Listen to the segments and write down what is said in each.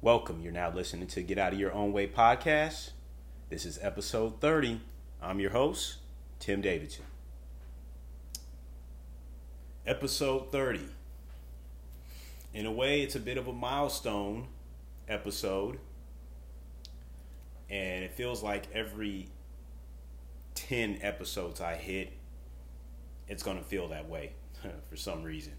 Welcome. You're now listening to Get Out of Your Own Way podcast. This is episode 30. I'm your host, Tim Davidson. Episode 30. In a way, it's a bit of a milestone episode. And it feels like every 10 episodes I hit, it's going to feel that way for some reason.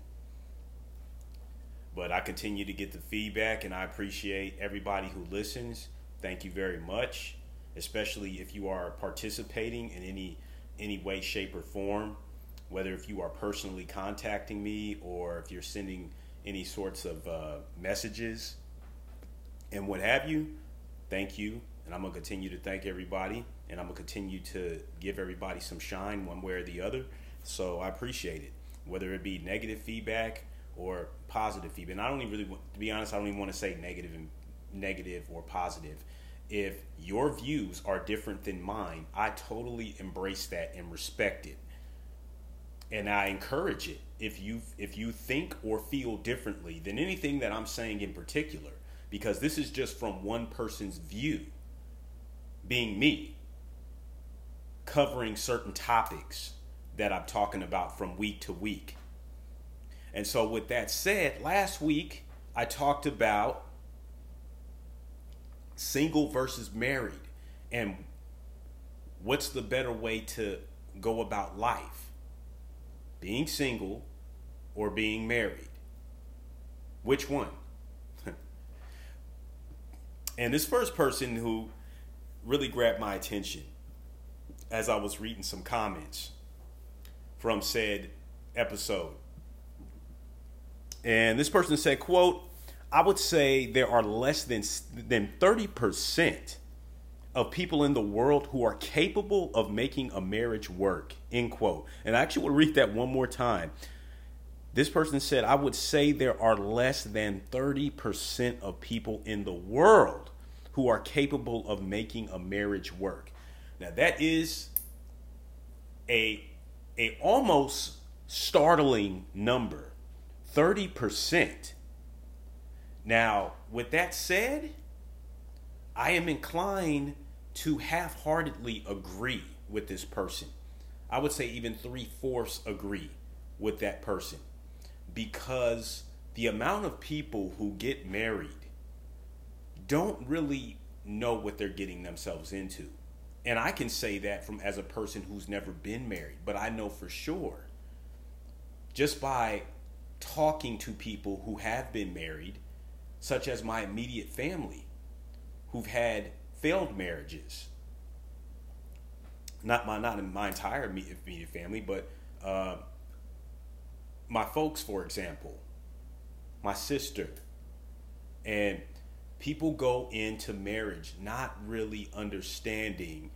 But I continue to get the feedback, and I appreciate everybody who listens. Thank you very much, especially if you are participating in any any way, shape, or form. Whether if you are personally contacting me or if you're sending any sorts of uh, messages and what have you, thank you. And I'm gonna continue to thank everybody, and I'm gonna continue to give everybody some shine one way or the other. So I appreciate it, whether it be negative feedback or positive feedback. And I don't even really, want, to be honest, I don't even want to say negative and negative or positive. If your views are different than mine, I totally embrace that and respect it, and I encourage it. If you if you think or feel differently than anything that I'm saying in particular, because this is just from one person's view, being me, covering certain topics that I'm talking about from week to week. And so, with that said, last week I talked about single versus married and what's the better way to go about life being single or being married. Which one? and this first person who really grabbed my attention as I was reading some comments from said episode and this person said, quote, I would say there are less than than 30% of people in the world who are capable of making a marriage work, end quote. And I actually will read that one more time. This person said, I would say there are less than 30% of people in the world who are capable of making a marriage work. Now that is a a almost startling number 30%. Now, with that said, I am inclined to half heartedly agree with this person. I would say even three fourths agree with that person because the amount of people who get married don't really know what they're getting themselves into. And I can say that from as a person who's never been married, but I know for sure just by talking to people who have been married, such as my immediate family, who've had failed marriages. Not my not in my entire immediate family, but uh, my folks, for example, my sister, and people go into marriage not really understanding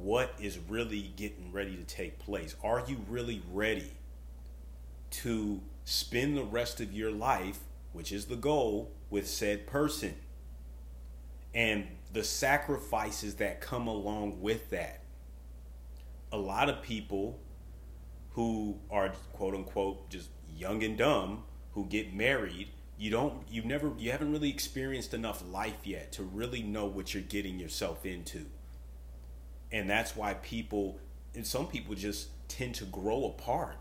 what is really getting ready to take place. Are you really ready to spend the rest of your life, which is the goal, with said person. And the sacrifices that come along with that. A lot of people who are quote unquote just young and dumb who get married you don't you've never you haven't really experienced enough life yet to really know what you're getting yourself into and that's why people and some people just tend to grow apart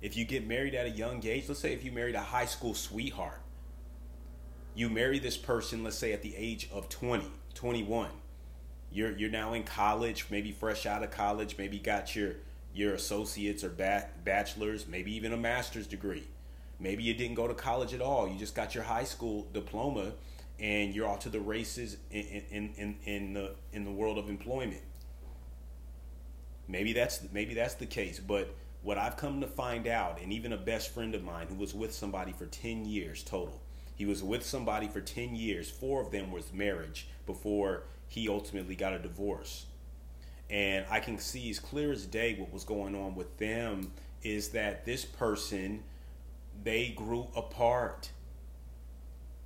if you get married at a young age, let's say if you married a high school sweetheart, you marry this person, let's say at the age of 20, 21. You're you're now in college, maybe fresh out of college, maybe got your your associates or bachelors, maybe even a master's degree. Maybe you didn't go to college at all. You just got your high school diploma and you're off to the races in in, in, in the in the world of employment. Maybe that's maybe that's the case, but what I've come to find out, and even a best friend of mine who was with somebody for 10 years total, he was with somebody for 10 years. Four of them was marriage before he ultimately got a divorce. And I can see as clear as day what was going on with them is that this person, they grew apart.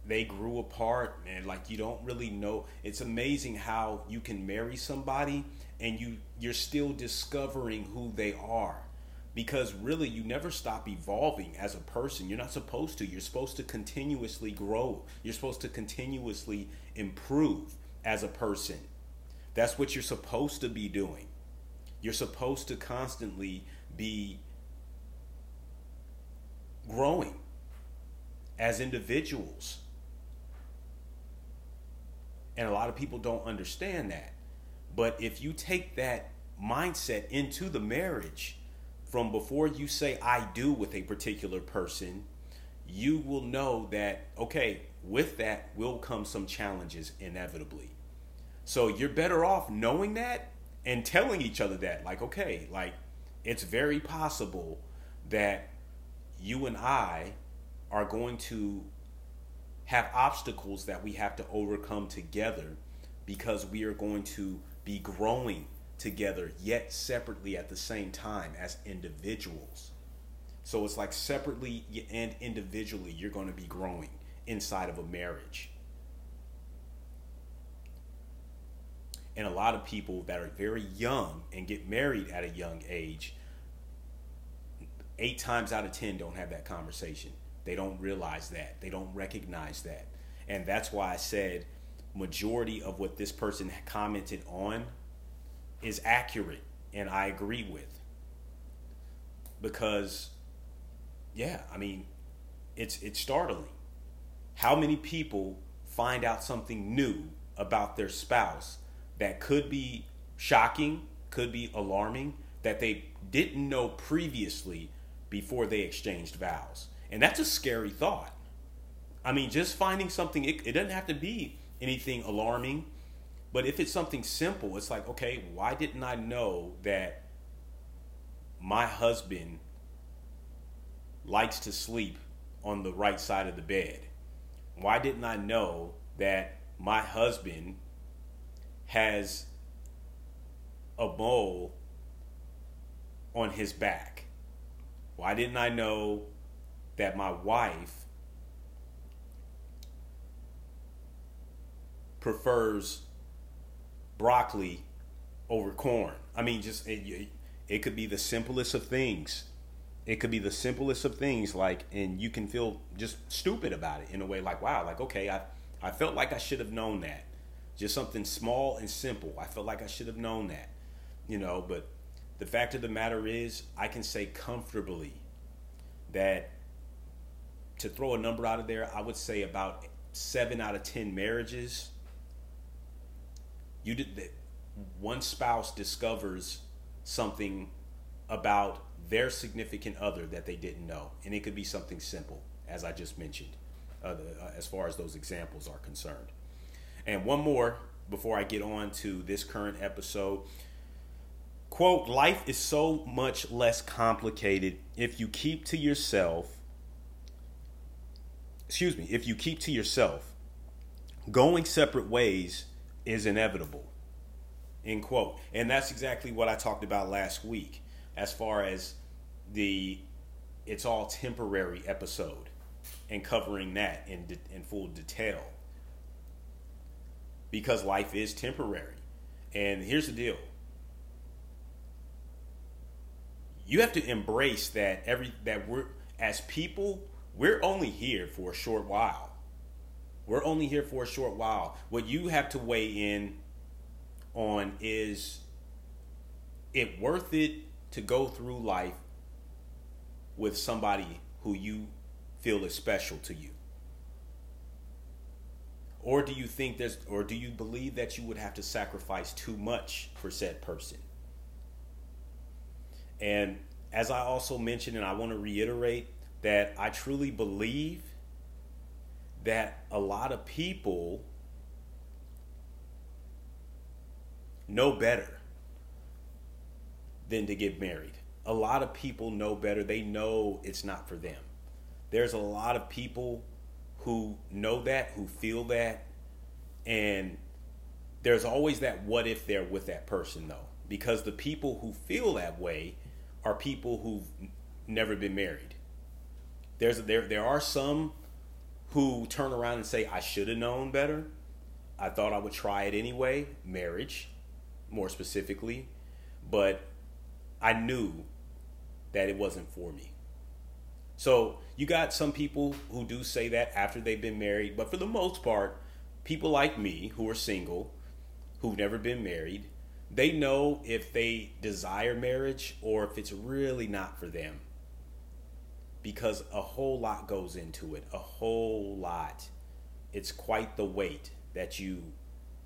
They grew apart, man. Like you don't really know. It's amazing how you can marry somebody and you you're still discovering who they are because really you never stop evolving as a person. You're not supposed to. You're supposed to continuously grow. You're supposed to continuously improve as a person. That's what you're supposed to be doing. You're supposed to constantly be growing as individuals. And a lot of people don't understand that. But if you take that mindset into the marriage from before you say I do with a particular person, you will know that, okay, with that will come some challenges inevitably. So you're better off knowing that and telling each other that, like, okay, like, it's very possible that you and I are going to have obstacles that we have to overcome together because we are going to be growing together, yet separately at the same time as individuals. So it's like separately and individually, you're going to be growing inside of a marriage. And a lot of people that are very young and get married at a young age, eight times out of 10 don't have that conversation. They don't realize that. They don't recognize that. And that's why I said majority of what this person commented on is accurate and I agree with. Because yeah, I mean, it's it's startling. How many people find out something new about their spouse that could be shocking, could be alarming, that they didn't know previously before they exchanged vows. And that's a scary thought. I mean, just finding something, it, it doesn't have to be anything alarming, but if it's something simple, it's like, okay, why didn't I know that my husband likes to sleep on the right side of the bed? Why didn't I know that my husband has a mole on his back? Why didn't I know that my wife prefers broccoli over corn? I mean, just it, it could be the simplest of things. It could be the simplest of things, like, and you can feel just stupid about it in a way, like, wow, like, okay, I, I felt like I should have known that. Just something small and simple. I felt like I should have known that, you know, but the fact of the matter is, I can say comfortably that to throw a number out of there, I would say about seven out of ten marriages, you did that one spouse discovers something about their significant other that they didn't know, and it could be something simple, as I just mentioned, uh, uh, as far as those examples are concerned. And one more before I get on to this current episode quote life is so much less complicated if you keep to yourself excuse me if you keep to yourself going separate ways is inevitable end quote. And that's exactly what i talked about last week as far as the it's all temporary episode and covering that in, de- in full detail. Because life is temporary. And here's the deal. You have to embrace that every that we're as people we're only here for a short while we're only here for a short while. What you have to weigh in on is it worth it to go through life with somebody who you feel is special to you? Or do you think there's or do you believe that you would have to sacrifice too much for said person? And as I also mentioned, and I want to reiterate that I truly believe that a lot of people know better than to get married. A lot of people know better. They know it's not for them. There's a lot of people who know that, who feel that, and there's always that what if they're with that person though. Because the people who feel that way are people who've never been married. There's there there are some who turn around and say I should have known better. I thought I would try it anyway, marriage more specifically, but I knew that it wasn't for me. So you got some people who do say that after they've been married, but for the most part, people like me who are single, who've never been married, they know if they desire marriage or if it's really not for them. Because a whole lot goes into it, a whole lot. It's quite the weight that you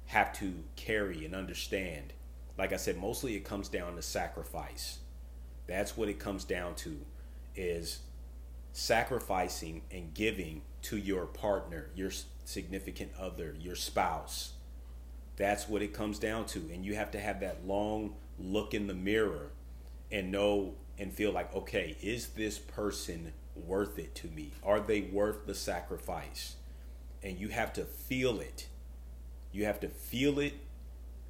have to carry and understand. Like I said, mostly it comes down to sacrifice. That's what it comes down to is sacrificing and giving to your partner, your significant other, your spouse. That's what it comes down to. And you have to have that long look in the mirror and know and feel like, okay, is this person worth it to me? Are they worth the sacrifice? And you have to feel it. You have to feel it,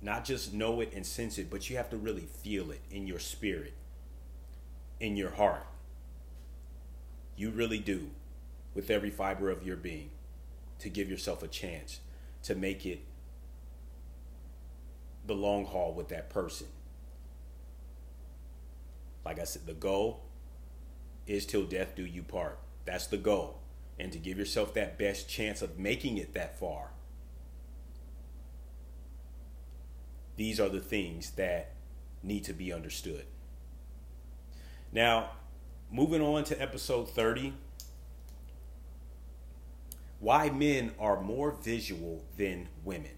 not just know it and sense it, but you have to really feel it in your spirit, in your heart. You really do, with every fiber of your being, to give yourself a chance to make it the long haul with that person. Like I said, the goal is till death do you part. That's the goal. And to give yourself that best chance of making it that far. These are the things that need to be understood. Now, moving on to episode 30 why men are more visual than women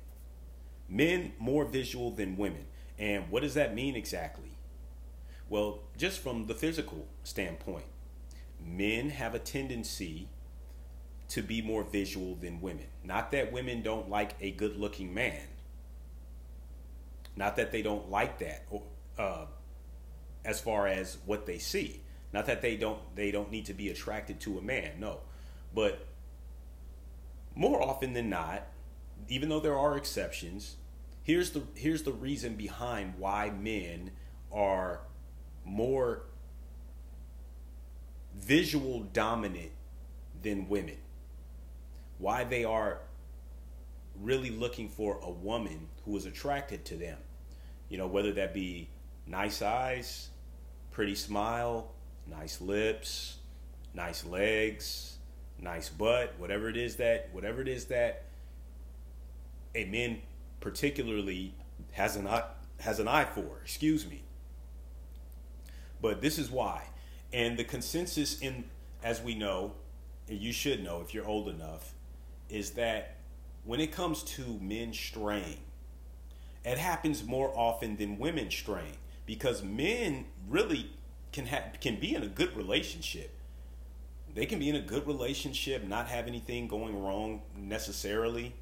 men more visual than women. And what does that mean exactly? Well, just from the physical standpoint, men have a tendency to be more visual than women. Not that women don't like a good looking man, not that they don't like that uh, as far as what they see. Not that they don't they don't need to be attracted to a man, no. But more often than not, even though there are exceptions, here's the here's the reason behind why men are more visual dominant than women. Why they are really looking for a woman who is attracted to them. You know, whether that be nice eyes, pretty smile, nice lips, nice legs, nice butt, whatever it is that whatever it is that a man particularly has an eye, has an eye for. Excuse me. But this is why, and the consensus in as we know, and you should know if you're old enough, is that when it comes to men straying, it happens more often than women straying because men really can have can be in a good relationship. They can be in a good relationship, not have anything going wrong necessarily.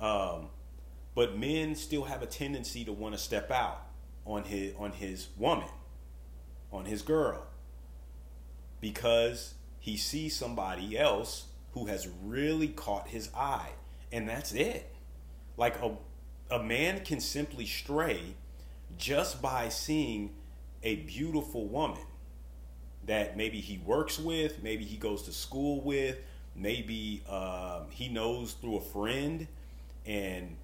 Um, but men still have a tendency to want to step out on his on his woman, on his girl, because he sees somebody else who has really caught his eye, and that's it. Like a a man can simply stray just by seeing a beautiful woman that maybe he works with, maybe he goes to school with, maybe um, he knows through a friend, and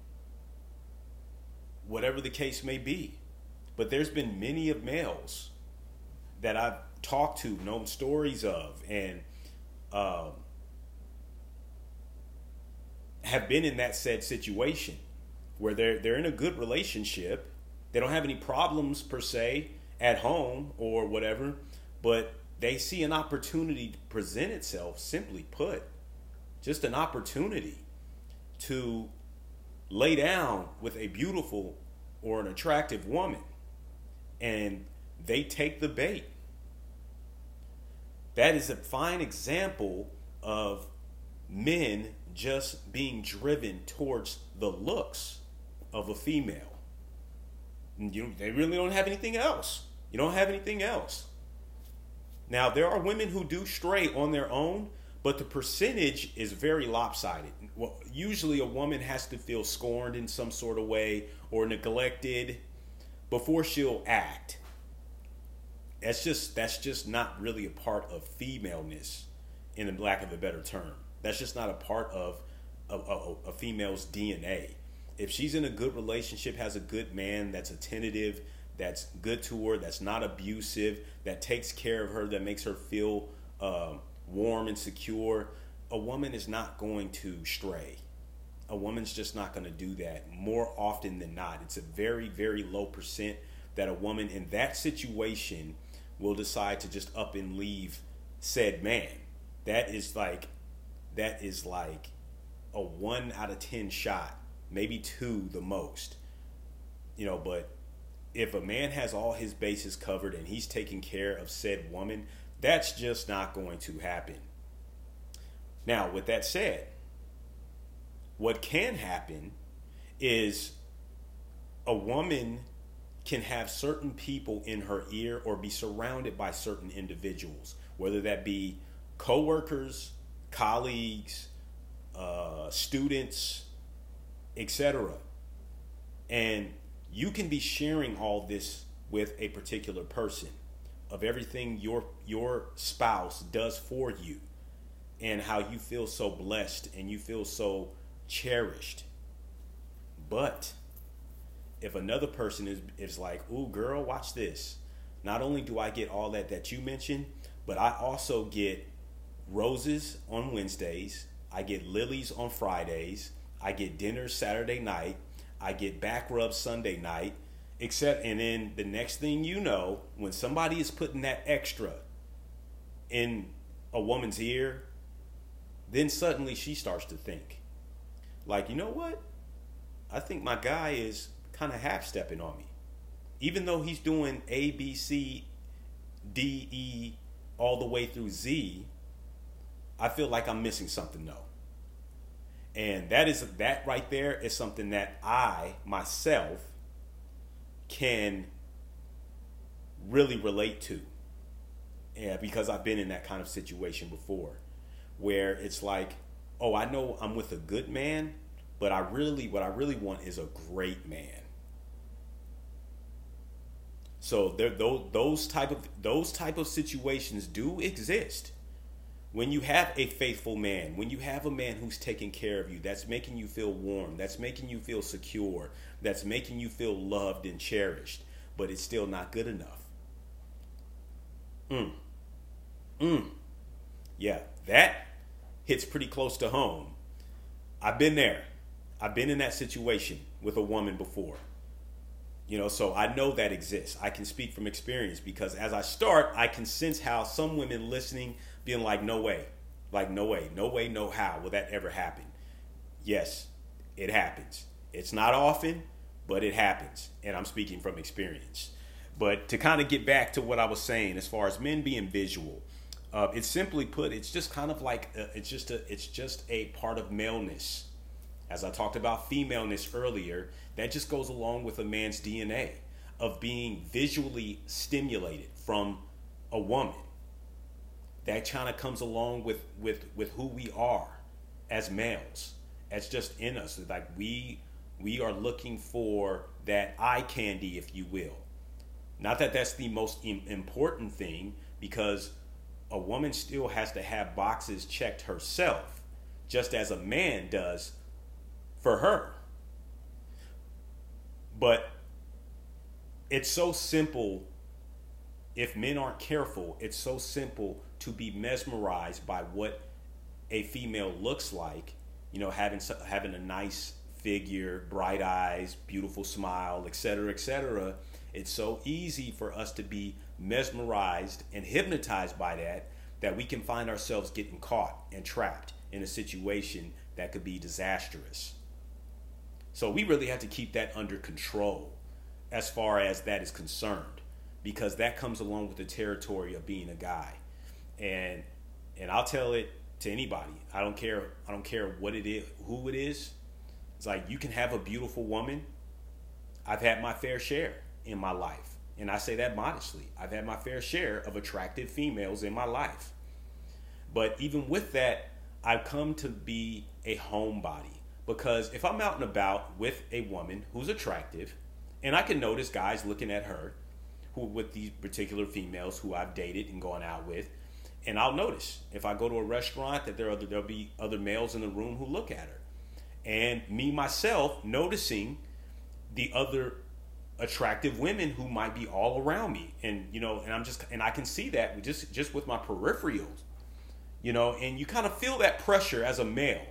whatever the case may be. But there's been many of males that I've talked to, known stories of, and um, have been in that said situation where they're they're in a good relationship. They don't have any problems per se at home or whatever, but they see an opportunity to present itself. Simply put, just an opportunity to lay down with a beautiful or an attractive woman and they take the bait. That is a fine example of men just being driven towards the looks of a female. You, they really don't have anything else. You don't have anything else. Now, there are women who do stray on their own, but the percentage is very lopsided. Well, usually, a woman has to feel scorned in some sort of way or neglected before she'll act. That's just that's just not really a part of femaleness, in the lack of a better term. That's just not a part of a, a, a female's DNA. If she's in a good relationship, has a good man that's attentive, that's good to her, that's not abusive, that takes care of her, that makes her feel uh, warm and secure, a woman is not going to stray. A woman's just not going to do that more often than not. It's a very, very low percent that a woman in that situation will decide to just up and leave said man. That is like, that is like a one out of 10 shot, maybe two the most. You know, but if a man has all his bases covered and he's taking care of said woman, that's just not going to happen. Now, with that said, what can happen is a woman can have certain people in her ear or be surrounded by certain individuals, whether that be coworkers, colleagues, uh, students, etc. And you can be sharing all this with a particular person of everything your your spouse does for you and how you feel so blessed and you feel so cherished. But if another person is is like, "Ooh, girl, watch this." Not only do I get all that that you mentioned, but I also get roses on Wednesdays, I get lilies on Fridays, I get dinner Saturday night, I get back rubs Sunday night, except and then the next thing you know, when somebody is putting that extra in a woman's ear, then suddenly she starts to think, like, you know what? I think my guy is kind of half stepping on me. Even though he's doing A, B, C, D, E, all the way through Z, I feel like I'm missing something though. And that is that right there is something that I myself can really relate to. Yeah, because I've been in that kind of situation before where it's like, oh, I know I'm with a good man, but I really, what I really want is a great man. So there, those, those type of those type of situations do exist. When you have a faithful man, when you have a man who's taking care of you, that's making you feel warm, that's making you feel secure, that's making you feel loved and cherished, but it's still not good enough. Mm. Mm. Yeah, that hits pretty close to home. I've been there. I've been in that situation with a woman before. You know, so I know that exists. I can speak from experience because as I start, I can sense how some women listening being like, no way, like, no way, no way, no how will that ever happen. Yes, it happens. It's not often, but it happens. And I'm speaking from experience. But to kind of get back to what I was saying, as far as men being visual, uh, it's simply put, it's just kind of like a, it's just a it's just a part of maleness. As I talked about femaleness earlier, that just goes along with a man's DNA of being visually stimulated from a woman. That kind of comes along with with with who we are as males. That's just in us. Like we we are looking for that eye candy, if you will. Not that that's the most important thing, because a woman still has to have boxes checked herself, just as a man does for her. But it's so simple if men aren't careful, it's so simple to be mesmerized by what a female looks like, you know, having having a nice figure, bright eyes, beautiful smile, etc., etc. It's so easy for us to be mesmerized and hypnotized by that that we can find ourselves getting caught and trapped in a situation that could be disastrous. So we really have to keep that under control as far as that is concerned because that comes along with the territory of being a guy. And and I'll tell it to anybody. I don't care I don't care what it is, who it is. It's like you can have a beautiful woman. I've had my fair share in my life. And I say that modestly. I've had my fair share of attractive females in my life. But even with that, I've come to be a homebody because if I'm out and about with a woman who's attractive, and I can notice guys looking at her, who with these particular females who I've dated and gone out with, and I'll notice if I go to a restaurant that there are there'll be other males in the room who look at her, and me myself noticing the other attractive women who might be all around me. And you know and i'm just and i can see that just just with my peripherals you know and you kind of feel that pressure as a male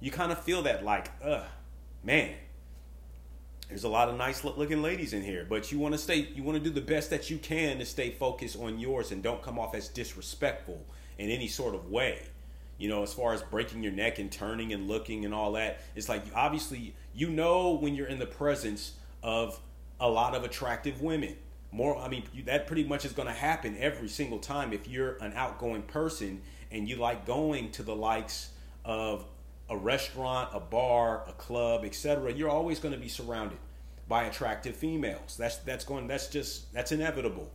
you kind of feel that like uh man there's a lot of nice looking ladies in here but you want to stay you want to do the best that you can to stay focused on yours and don't come off as disrespectful in any sort of way. You know as far as breaking your neck and turning and looking and all that it's like obviously you know when you're in the presence of a lot of attractive women. More i mean that pretty much is going to happen every single time if you're an outgoing person and you like going to the likes of a restaurant a bar a club etc you're always going to be surrounded by attractive females that's that's going that's just that's inevitable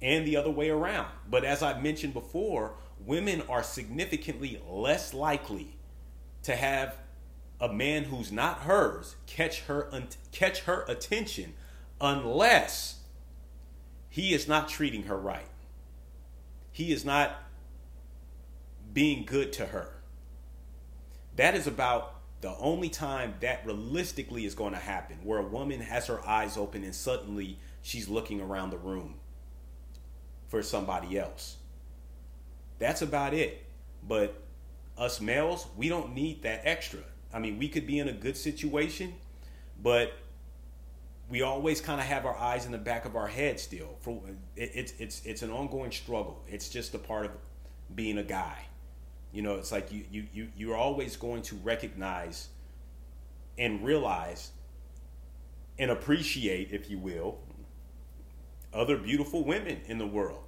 and the other way around but as i mentioned before women are significantly less likely to have a man who's not hers catch her catch her attention unless he is not treating her right. He is not being good to her. That is about the only time that realistically is going to happen where a woman has her eyes open and suddenly she's looking around the room for somebody else. That's about it. But us males, we don't need that extra. I mean, we could be in a good situation, but we always kind of have our eyes in the back of our head still. For it's it's it's an ongoing struggle. It's just a part of being a guy. You know, it's like you you you you're always going to recognize and realize and appreciate, if you will, other beautiful women in the world.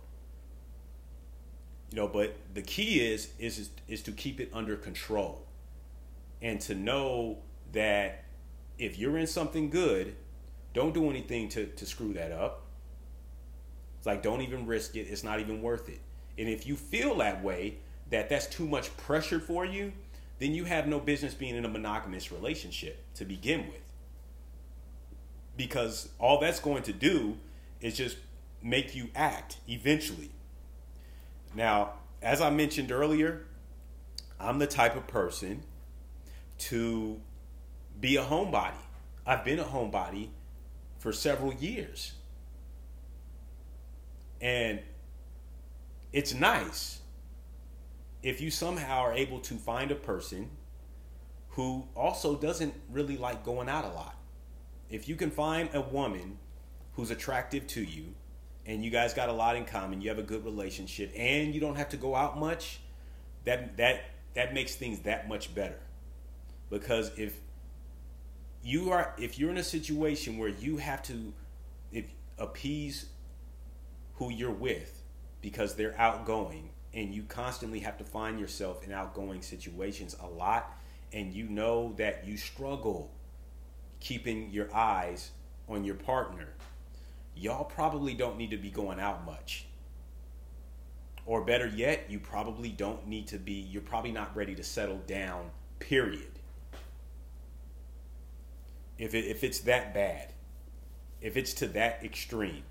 You know, but the key is is is to keep it under control and to know that if you're in something good don't do anything to, to screw that up. It's like, don't even risk it. It's not even worth it. And if you feel that way, that that's too much pressure for you, then you have no business being in a monogamous relationship to begin with. Because all that's going to do is just make you act eventually. Now, as I mentioned earlier, I'm the type of person to be a homebody. I've been a homebody for several years. And it's nice if you somehow are able to find a person who also doesn't really like going out a lot. If you can find a woman who's attractive to you and you guys got a lot in common, you have a good relationship and you don't have to go out much, that that that makes things that much better. Because if you are if you're in a situation where you have to if appease who you're with because they're outgoing and you constantly have to find yourself in outgoing situations a lot and you know that you struggle keeping your eyes on your partner y'all probably don't need to be going out much. Or better yet you probably don't need to be you're probably not ready to settle down period. If it, if it's that bad, if it's to that extreme,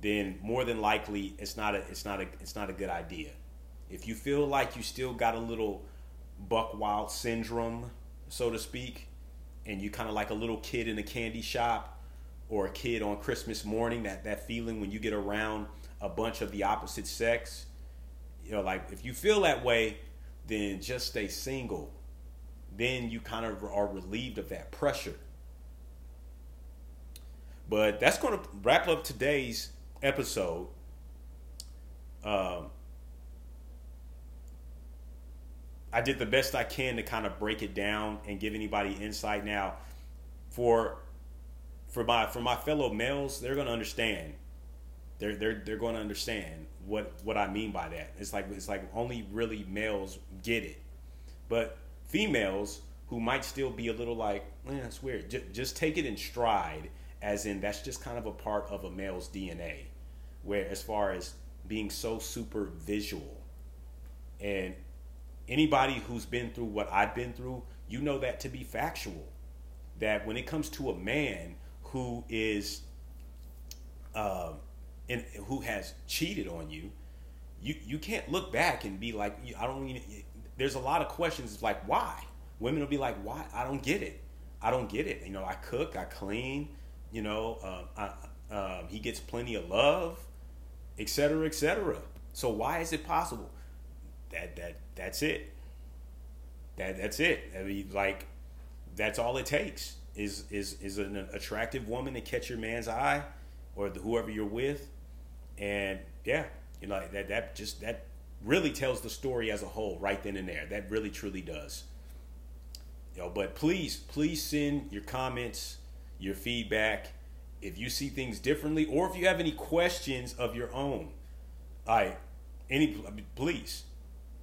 then more than likely it's not a it's not a it's not a good idea. If you feel like you still got a little buck wild syndrome, so to speak, and you kind of like a little kid in a candy shop or a kid on Christmas morning, that that feeling when you get around a bunch of the opposite sex, you know, like if you feel that way, then just stay single then you kind of are relieved of that pressure. But that's going to wrap up today's episode. Um, I did the best I can to kind of break it down and give anybody insight. Now, for for my for my fellow males, they're going to understand. They're they're they're going to understand what what I mean by that. It's like it's like only really males get it, but females who might still be a little like, eh, that's weird. Just, just take it in stride, as in that's just kind of a part of a male's DNA, where as far as being so super visual, and anybody who's been through what I've been through, you know that to be factual. That when it comes to a man who is, uh, and who has cheated on you, you you can't look back and be like, I don't. Even, there's a lot of questions like why women will be like, "Why? I don't get it. I don't get it. You know, I cook, I clean, You know, um, um, he gets plenty of love, etc., etc. So why is it possible? That that that's it. That that's it. I mean, like that's all it takes is is is an attractive woman to catch your man's eye, or the, whoever you're with, and yeah, you know that that just that really tells the story as a whole right then and there. That really truly does. You know, but please, please send your comments, your feedback. If you see things differently, or if you have any questions of your own, I any please,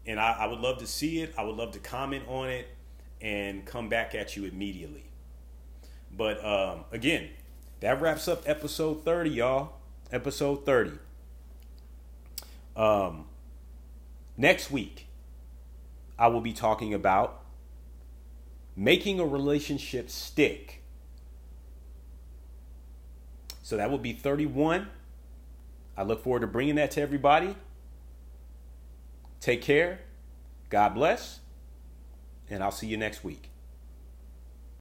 and I, I would love to see it. I would love to comment on it and come back at you immediately. But um, again, that wraps up episode 30, y'all. Episode 30. Um, next week, I will be talking about making a relationship stick. So that will be 31. I look forward to bringing that to everybody. Take care. God bless. And I'll see you next week.